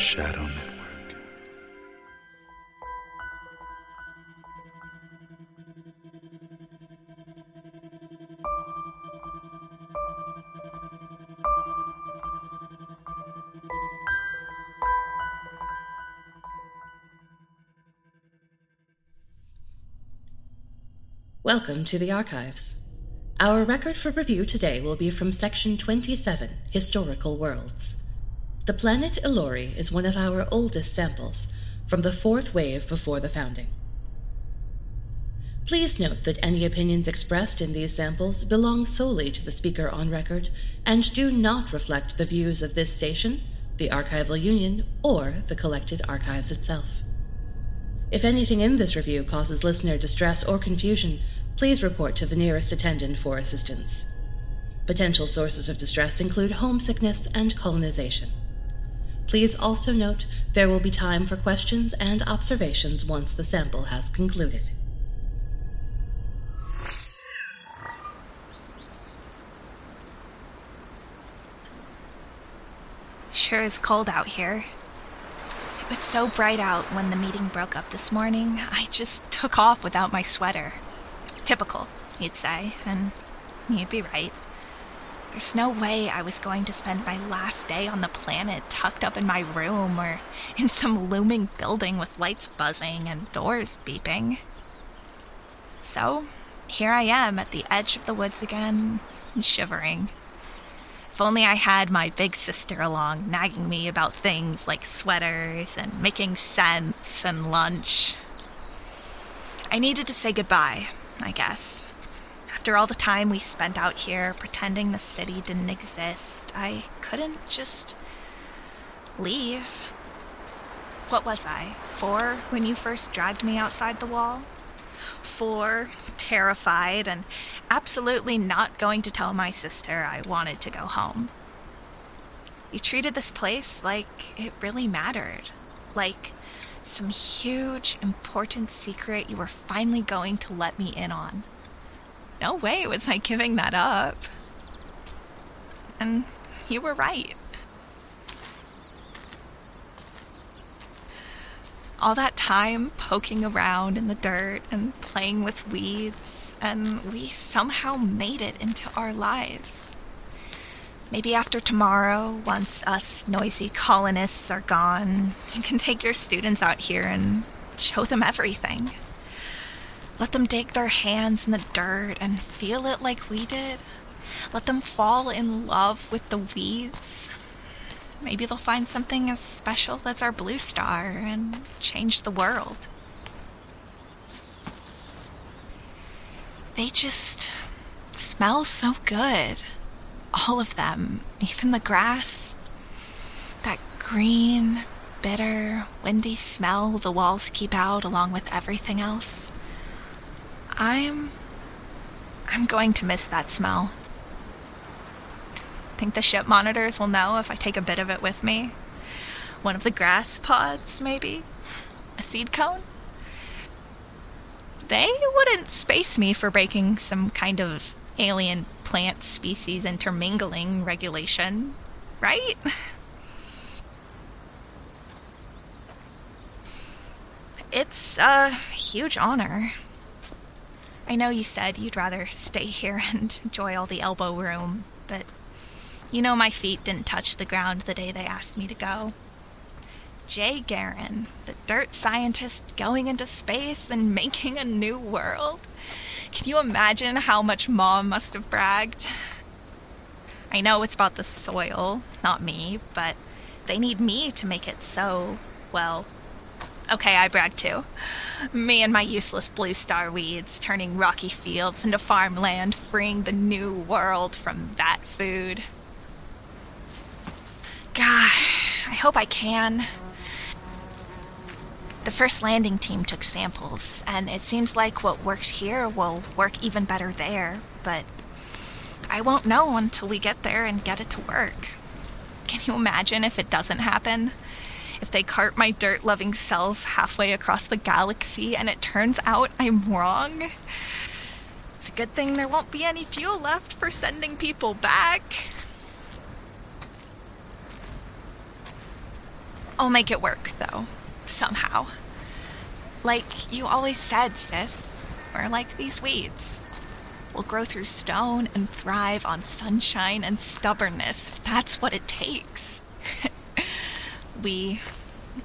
Shadow Network. Welcome to the archives. Our record for review today will be from Section 27 Historical Worlds. The planet Ellori is one of our oldest samples, from the fourth wave before the founding. Please note that any opinions expressed in these samples belong solely to the speaker on record and do not reflect the views of this station, the Archival Union, or the collected archives itself. If anything in this review causes listener distress or confusion, please report to the nearest attendant for assistance. Potential sources of distress include homesickness and colonization. Please also note there will be time for questions and observations once the sample has concluded. Sure is cold out here. It was so bright out when the meeting broke up this morning, I just took off without my sweater. Typical, you'd say, and you'd be right. There's no way I was going to spend my last day on the planet tucked up in my room or in some looming building with lights buzzing and doors beeping. So, here I am at the edge of the woods again, shivering. If only I had my big sister along, nagging me about things like sweaters and making sense and lunch. I needed to say goodbye, I guess. After all the time we spent out here pretending the city didn't exist, I couldn't just leave. What was I? Four when you first dragged me outside the wall? Four, terrified, and absolutely not going to tell my sister I wanted to go home. You treated this place like it really mattered. Like some huge, important secret you were finally going to let me in on. No way was I giving that up. And you were right. All that time poking around in the dirt and playing with weeds, and we somehow made it into our lives. Maybe after tomorrow, once us noisy colonists are gone, you can take your students out here and show them everything. Let them dig their hands in the dirt and feel it like we did. Let them fall in love with the weeds. Maybe they'll find something as special as our blue star and change the world. They just smell so good. All of them, even the grass. That green, bitter, windy smell the walls keep out along with everything else. I'm. I'm going to miss that smell. Think the ship monitors will know if I take a bit of it with me? One of the grass pods, maybe? A seed cone? They wouldn't space me for breaking some kind of alien plant species intermingling regulation, right? It's a huge honor. I know you said you'd rather stay here and enjoy all the elbow room, but you know my feet didn't touch the ground the day they asked me to go. Jai Garin, the dirt scientist going into space and making a new world. Can you imagine how much Mom must have bragged? I know it's about the soil, not me, but they need me to make it so, well, okay, I brag too. Me and my useless blue star weeds turning rocky fields into farmland, freeing the new world from that food. God, I hope I can. The first landing team took samples, and it seems like what worked here will work even better there, but I won't know until we get there and get it to work. Can you imagine if it doesn't happen? If they cart my dirt loving self halfway across the galaxy and it turns out I'm wrong? It's a good thing there won't be any fuel left for sending people back. I'll make it work, though. Somehow. Like you always said, sis. We're like these weeds. We'll grow through stone and thrive on sunshine and stubbornness if that's what it takes. We,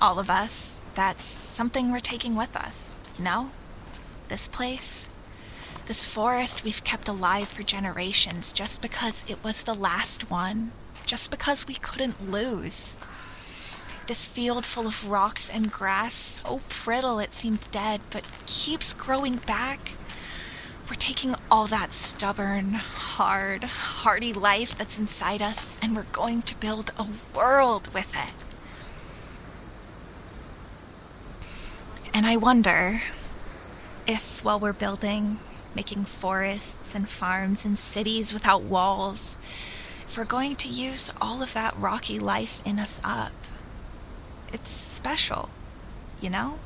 all of us, that's something we're taking with us, you know? This place, this forest we've kept alive for generations just because it was the last one, just because we couldn't lose. This field full of rocks and grass, oh brittle it seemed dead, but keeps growing back. We're taking all that stubborn, hard, hardy life that's inside us, and we're going to build a world with it. And I wonder if, while we're building, making forests and farms and cities without walls, if we're going to use all of that rocky life in us up, it's special, you know?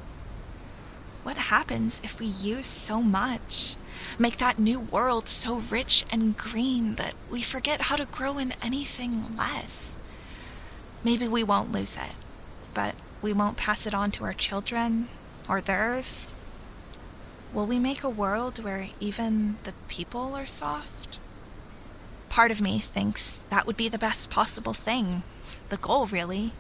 What happens if we use so much? Make that new world so rich and green that we forget how to grow in anything less. Maybe we won't lose it, but we won't pass it on to our children or theirs. Will we make a world where even the people are soft? Part of me thinks that would be the best possible thing, the goal, really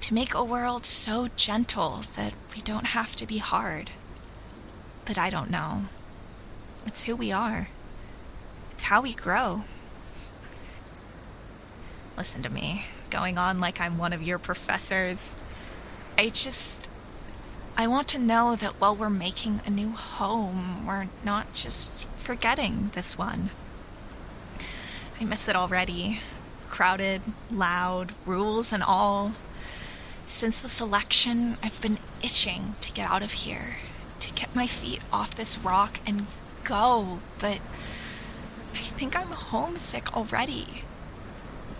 to make a world so gentle that we don't have to be hard. But I don't know. It's who we are, it's how we grow. Listen to me, going on like I'm one of your professors. I just. I want to know that while we're making a new home, we're not just forgetting this one. I miss it already. Crowded, loud, rules and all. Since the selection, I've been itching to get out of here, to get my feet off this rock and go, but I think I'm homesick already.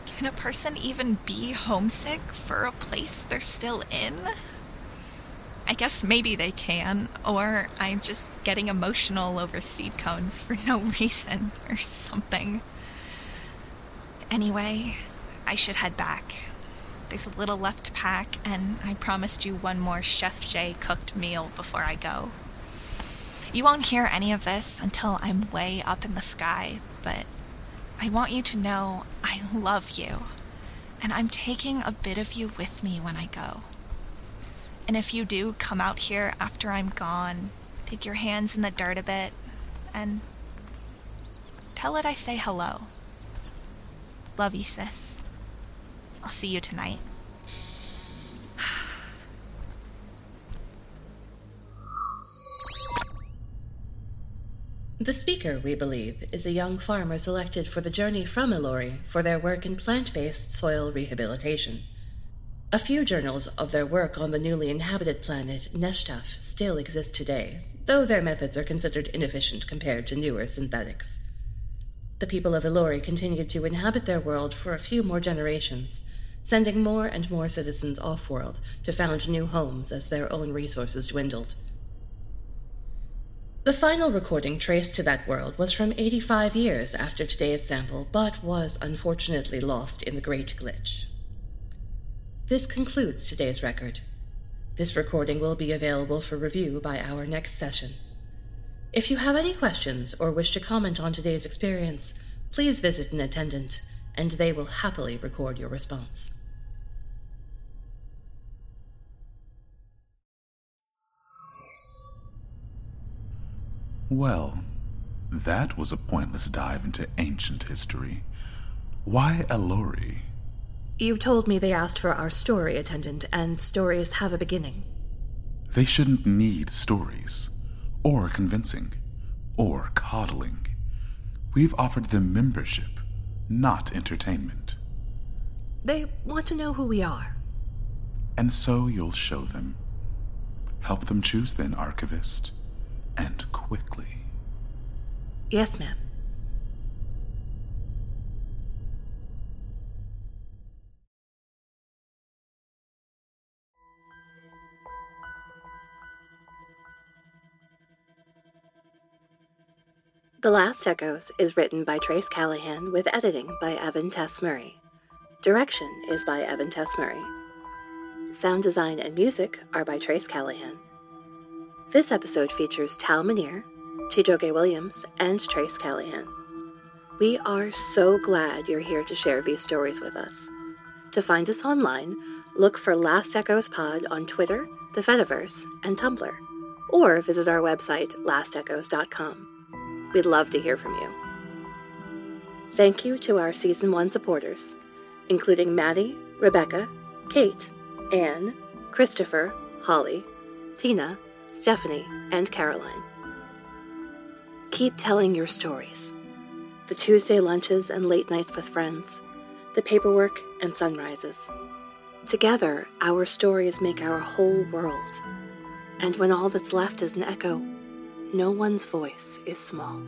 Can a person even be homesick for a place they're still in? I guess maybe they can, or I'm just getting emotional over seed cones for no reason or something. Anyway, I should head back. There's a little left to pack, and I promised you one more Chef J cooked meal before I go. You won't hear any of this until I'm way up in the sky, but I want you to know I love you, and I'm taking a bit of you with me when I go. And if you do come out here after I'm gone, dig your hands in the dirt a bit, and tell it I say hello. Love you, sis. I'll see you tonight. The speaker, we believe, is a young farmer selected for the journey from Ellori for their work in plant based soil rehabilitation. A few journals of their work on the newly inhabited planet Neshtaf still exist today, though their methods are considered inefficient compared to newer synthetics. The people of Ellori continued to inhabit their world for a few more generations, sending more and more citizens off world to found new homes as their own resources dwindled. The final recording traced to that world was from 85 years after today's sample, but was unfortunately lost in the Great Glitch. This concludes today's record. This recording will be available for review by our next session. If you have any questions or wish to comment on today's experience, please visit an attendant, and they will happily record your response. Well, that was a pointless dive into ancient history. Why Ellori? You told me they asked for our story attendant, and stories have a beginning. They shouldn't need stories, or convincing, or coddling. We've offered them membership, not entertainment. They want to know who we are. And so you'll show them. Help them choose then, Archivist and quickly. Yes, ma'am. The Last Echoes is written by Trace Callahan with editing by Evan Tess Murray. Direction is by Evan Tess Murray. Sound design and music are by Trace Callahan. This episode features Tal Minear, Chijoge Williams, and Trace Callahan. We are so glad you're here to share these stories with us. To find us online, look for Last Echoes Pod on Twitter, the Fediverse, and Tumblr, or visit our website, lastechoes.com. We'd love to hear from you. Thank you to our Season 1 supporters, including Maddie, Rebecca, Kate, Anne, Christopher, Holly, Tina, Stephanie, and Caroline. Keep telling your stories. The Tuesday lunches and late nights with friends, the paperwork and sunrises. Together, our stories make our whole world. And when all that's left is an echo, no one's voice is small.